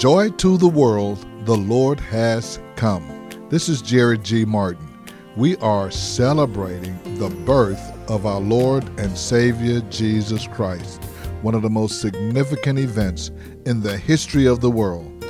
Joy to the world, the Lord has come. This is Jerry G. Martin. We are celebrating the birth of our Lord and Savior Jesus Christ, one of the most significant events in the history of the world.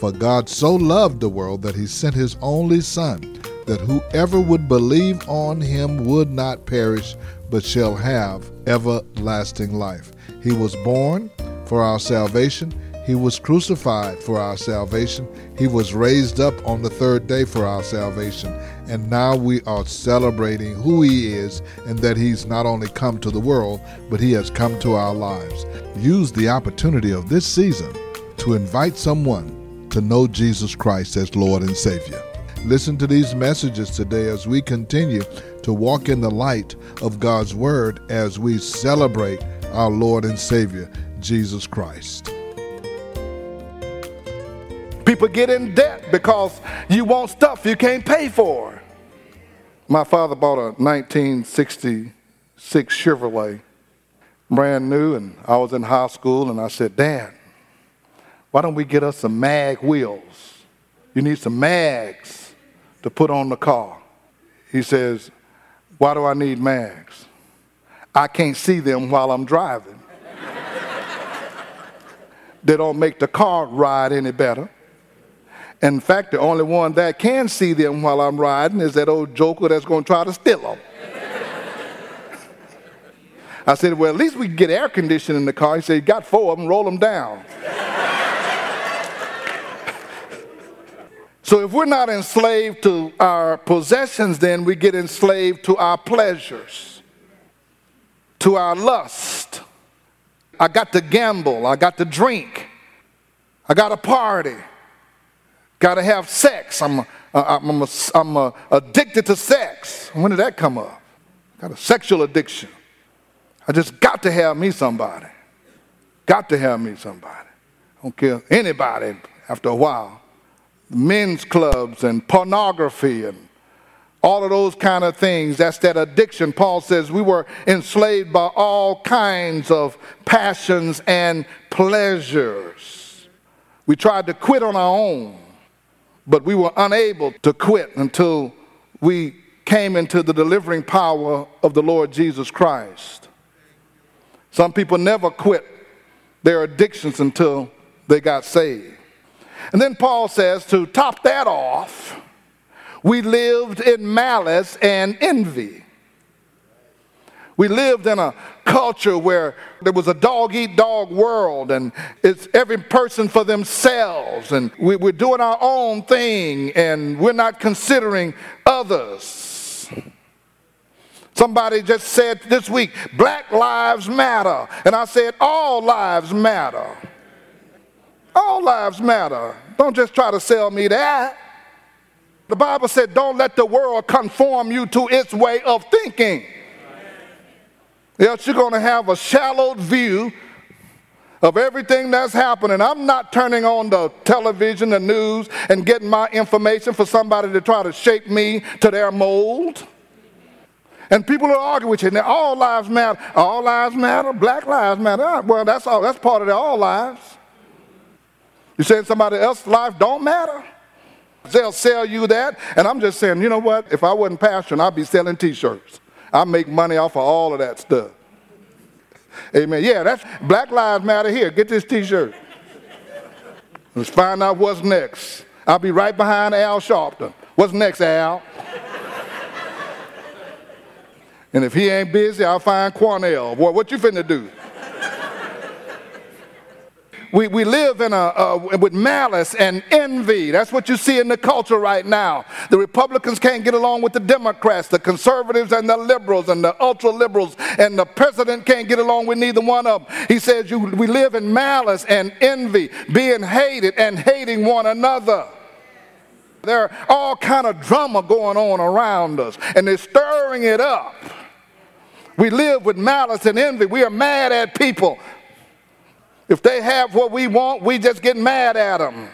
For God so loved the world that he sent his only Son, that whoever would believe on him would not perish, but shall have everlasting life. He was born for our salvation. He was crucified for our salvation. He was raised up on the third day for our salvation. And now we are celebrating who He is and that He's not only come to the world, but He has come to our lives. Use the opportunity of this season to invite someone to know Jesus Christ as Lord and Savior. Listen to these messages today as we continue to walk in the light of God's Word as we celebrate our Lord and Savior, Jesus Christ. People get in debt because you want stuff you can't pay for. My father bought a 1966 Chevrolet, brand new, and I was in high school, and I said, Dad, why don't we get us some mag wheels? You need some mags to put on the car. He says, Why do I need mags? I can't see them while I'm driving. they don't make the car ride any better. In fact, the only one that can see them while I'm riding is that old joker that's going to try to steal them. I said, Well, at least we can get air conditioning in the car. He said, You got four of them, roll them down. so if we're not enslaved to our possessions, then we get enslaved to our pleasures, to our lust. I got to gamble, I got to drink, I got to party. Got to have sex. I'm, a, I'm, a, I'm a addicted to sex. When did that come up? Got a sexual addiction. I just got to have me somebody. Got to have me somebody. I don't care anybody after a while. Men's clubs and pornography and all of those kind of things. That's that addiction. Paul says we were enslaved by all kinds of passions and pleasures. We tried to quit on our own but we were unable to quit until we came into the delivering power of the Lord Jesus Christ. Some people never quit their addictions until they got saved. And then Paul says to top that off, we lived in malice and envy. We lived in a culture where there was a dog eat dog world and it's every person for themselves and we, we're doing our own thing and we're not considering others. Somebody just said this week, Black Lives Matter. And I said, All lives matter. All lives matter. Don't just try to sell me that. The Bible said, Don't let the world conform you to its way of thinking. Else you're going to have a shallow view of everything that's happening. I'm not turning on the television, the news, and getting my information for somebody to try to shape me to their mold. And people are arguing with you. And all lives matter. All lives matter. Black lives matter. Ah, well, that's all. That's part of their all lives. You're saying somebody else's life don't matter? They'll sell you that. And I'm just saying, you know what? If I wasn't pastoring, I'd be selling T-shirts. I make money off of all of that stuff. Amen. Yeah, that's Black Lives Matter here. Get this t-shirt. Let's find out what's next. I'll be right behind Al Sharpton. What's next, Al? and if he ain't busy, I'll find Cornel. Boy, what you finna do? We, we live in a, with malice and envy. That's what you see in the culture right now. The Republicans can't get along with the Democrats, the conservatives and the liberals and the ultra liberals, and the president can't get along with neither one of them. He says you, we live in malice and envy, being hated and hating one another. There are all kind of drama going on around us, and they're stirring it up. We live with malice and envy. We are mad at people if they have what we want, we just get mad at them.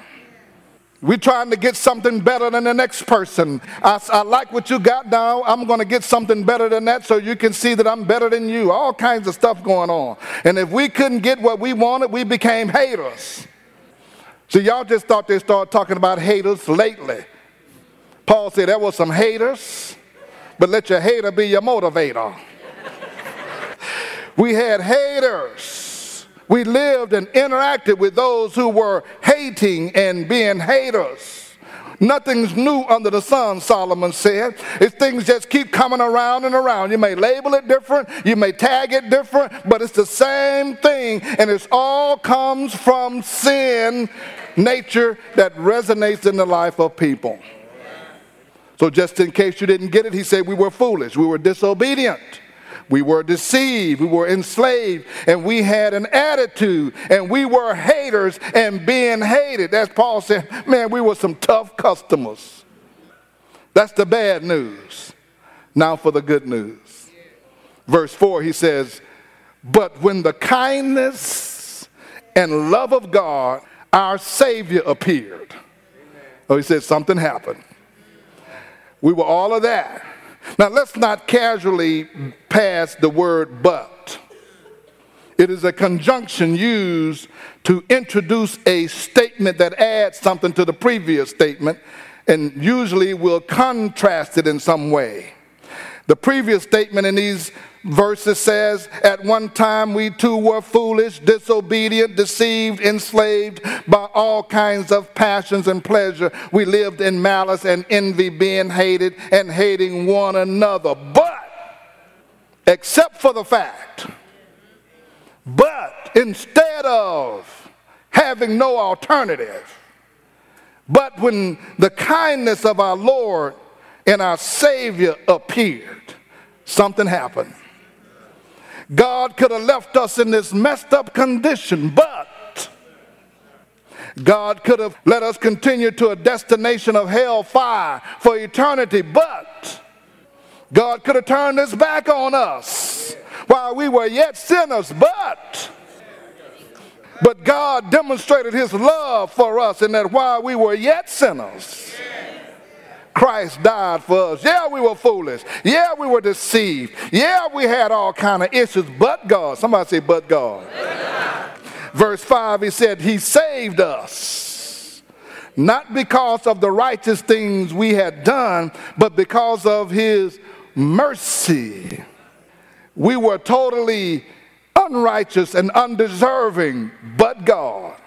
We're trying to get something better than the next person. I, I like what you got now. I'm going to get something better than that so you can see that I'm better than you. All kinds of stuff going on. And if we couldn't get what we wanted, we became haters. See, y'all just thought they started talking about haters lately. Paul said there was some haters, but let your hater be your motivator. we had haters. We lived and interacted with those who were hating and being haters. Nothing's new under the sun, Solomon said. If things just keep coming around and around. You may label it different, you may tag it different, but it's the same thing, and it all comes from sin nature that resonates in the life of people. So, just in case you didn't get it, he said we were foolish, we were disobedient. We were deceived, we were enslaved, and we had an attitude, and we were haters and being hated. As Paul said, man, we were some tough customers. That's the bad news. Now for the good news. Verse 4, he says, But when the kindness and love of God, our Savior, appeared. Oh, he said something happened. We were all of that. Now, let's not casually pass the word but. It is a conjunction used to introduce a statement that adds something to the previous statement and usually will contrast it in some way. The previous statement in these verses says, At one time we too were foolish, disobedient, deceived, enslaved by all kinds of passions and pleasure. We lived in malice and envy, being hated and hating one another. But, except for the fact, but instead of having no alternative, but when the kindness of our Lord and our Savior appeared, something happened. God could have left us in this messed up condition, but God could have let us continue to a destination of hell fire for eternity, but God could have turned his back on us while we were yet sinners, but but God demonstrated his love for us in that while we were yet sinners, Christ died for us. Yeah, we were foolish. Yeah, we were deceived. Yeah, we had all kind of issues, but God. Somebody say, but God. Verse 5, he said, He saved us, not because of the righteous things we had done, but because of His mercy. We were totally unrighteous and undeserving, but God.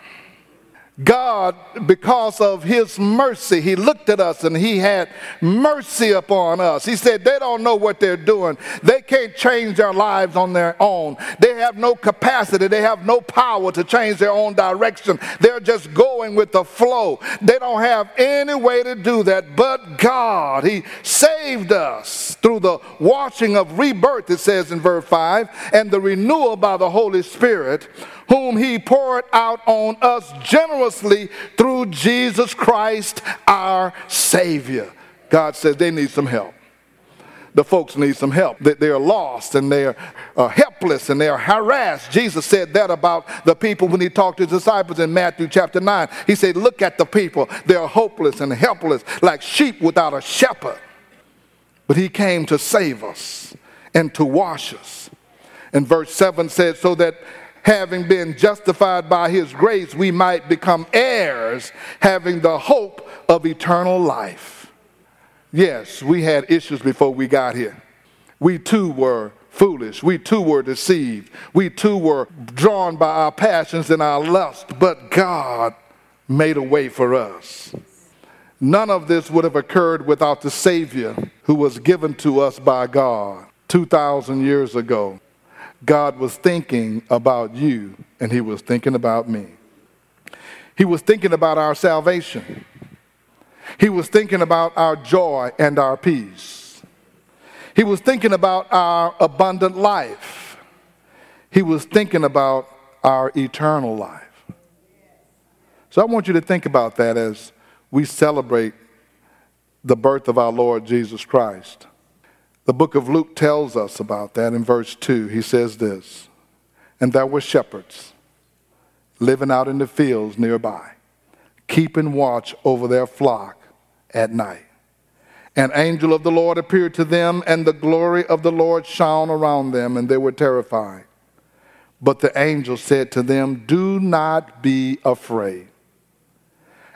God, because of his mercy, he looked at us and he had mercy upon us. He said, They don't know what they're doing. They can't change their lives on their own. They have no capacity, they have no power to change their own direction. They're just going with the flow. They don't have any way to do that but God. He saved us through the washing of rebirth, it says in verse 5, and the renewal by the Holy Spirit whom he poured out on us generously through Jesus Christ our Savior. God says they need some help. The folks need some help. They are lost and they are helpless and they are harassed. Jesus said that about the people when he talked to his disciples in Matthew chapter 9. He said, Look at the people. They are hopeless and helpless, like sheep without a shepherd. But he came to save us and to wash us. And verse 7 said, So that having been justified by his grace, we might become heirs, having the hope of eternal life. Yes, we had issues before we got here. We too were foolish. We too were deceived. We too were drawn by our passions and our lust, but God made a way for us. None of this would have occurred without the Savior who was given to us by God 2,000 years ago. God was thinking about you and he was thinking about me. He was thinking about our salvation. He was thinking about our joy and our peace. He was thinking about our abundant life. He was thinking about our eternal life. So I want you to think about that as we celebrate the birth of our Lord Jesus Christ. The book of Luke tells us about that in verse 2. He says this And there were shepherds living out in the fields nearby, keeping watch over their flock at night. An angel of the Lord appeared to them, and the glory of the Lord shone around them, and they were terrified. But the angel said to them, Do not be afraid.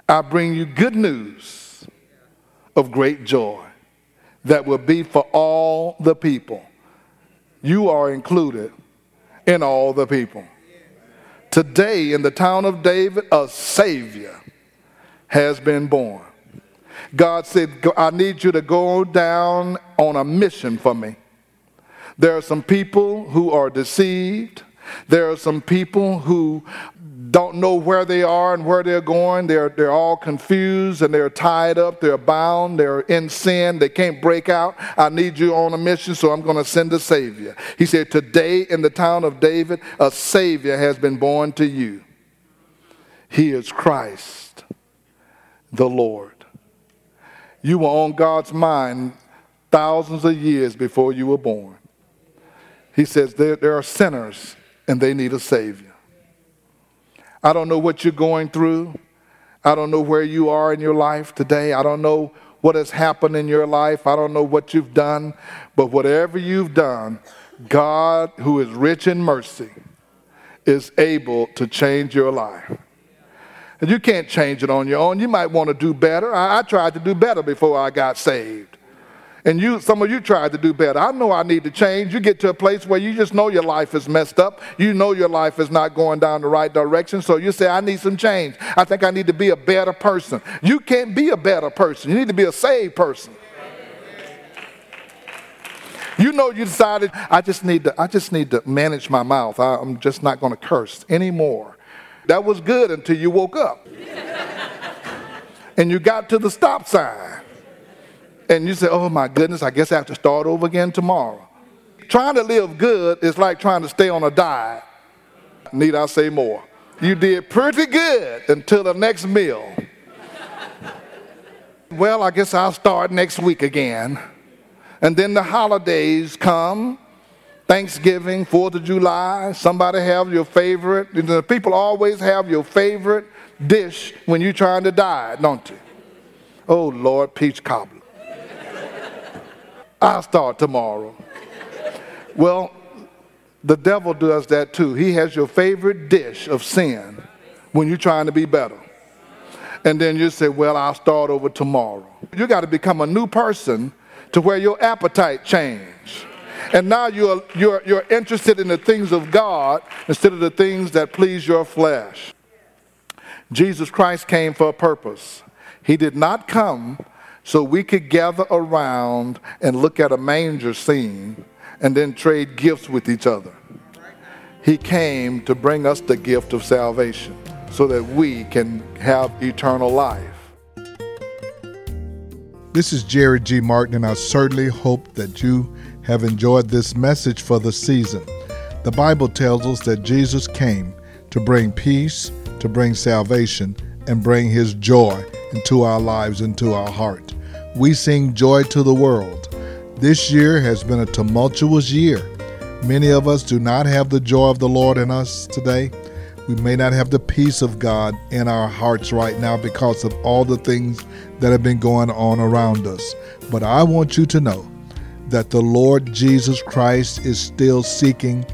I bring you good news of great joy that will be for all the people. You are included in all the people. Today, in the town of David, a Savior has been born. God said, I need you to go down on a mission for me. There are some people who are deceived. There are some people who don't know where they are and where they're going. They're, they're all confused and they're tied up. They're bound. They're in sin. They can't break out. I need you on a mission, so I'm going to send a Savior. He said, Today in the town of David, a Savior has been born to you. He is Christ the Lord. You were on God's mind thousands of years before you were born. He says there, there are sinners and they need a Savior. I don't know what you're going through. I don't know where you are in your life today. I don't know what has happened in your life. I don't know what you've done. But whatever you've done, God, who is rich in mercy, is able to change your life. And you can't change it on your own. You might want to do better. I, I tried to do better before I got saved. And you, some of you tried to do better. I know I need to change. You get to a place where you just know your life is messed up. You know your life is not going down the right direction. So you say, I need some change. I think I need to be a better person. You can't be a better person. You need to be a saved person. You know you decided, I just need to, I just need to manage my mouth. I, I'm just not going to curse anymore. That was good until you woke up. and you got to the stop sign and you say, oh my goodness, I guess I have to start over again tomorrow. Trying to live good is like trying to stay on a diet. Need I say more? You did pretty good until the next meal. well, I guess I'll start next week again. And then the holidays come Thanksgiving, 4th of July. Somebody have your favorite. People always have your favorite dish when you're trying to diet, don't you? Oh, Lord, peach cobbler. I'll start tomorrow. well, the devil does that too. He has your favorite dish of sin when you're trying to be better. And then you say, Well, I'll start over tomorrow. You got to become a new person to where your appetite change. And now you're, you're, you're interested in the things of God instead of the things that please your flesh. Jesus Christ came for a purpose. He did not come so we could gather around and look at a manger scene and then trade gifts with each other. He came to bring us the gift of salvation so that we can have eternal life. This is Jerry G. Martin, and I certainly hope that you have enjoyed this message for the season. The Bible tells us that Jesus came to bring peace, to bring salvation, and bring his joy into our lives, into our heart we sing Joy to the World. This year has been a tumultuous year. Many of us do not have the joy of the Lord in us today. We may not have the peace of God in our hearts right now because of all the things that have been going on around us. But I want you to know that the Lord Jesus Christ is still seeking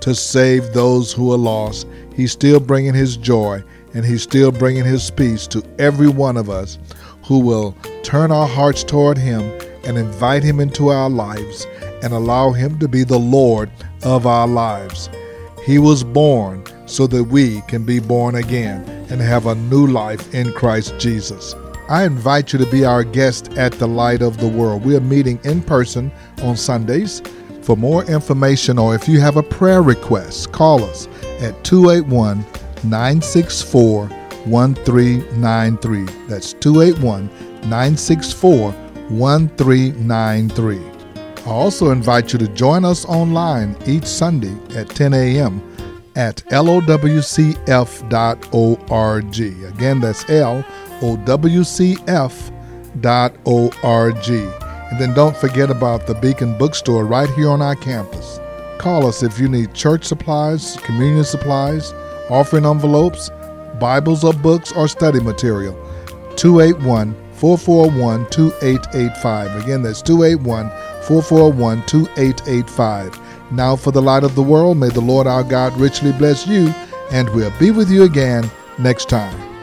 to save those who are lost. He's still bringing His joy and He's still bringing His peace to every one of us who will turn our hearts toward Him and invite Him into our lives and allow Him to be the Lord of our lives. He was born so that we can be born again and have a new life in Christ Jesus. I invite you to be our guest at the Light of the World. We are meeting in person on Sundays. For more information or if you have a prayer request, call us at 281 964 1393. That's 281 964 1393. I also invite you to join us online each Sunday at 10 a.m. at lowcf.org. Again, that's lowcf.org. And then don't forget about the Beacon Bookstore right here on our campus. Call us if you need church supplies, communion supplies, offering envelopes, Bibles or books or study material. 281 441 2885. Again, that's 281 441 2885. Now, for the light of the world, may the Lord our God richly bless you, and we'll be with you again next time.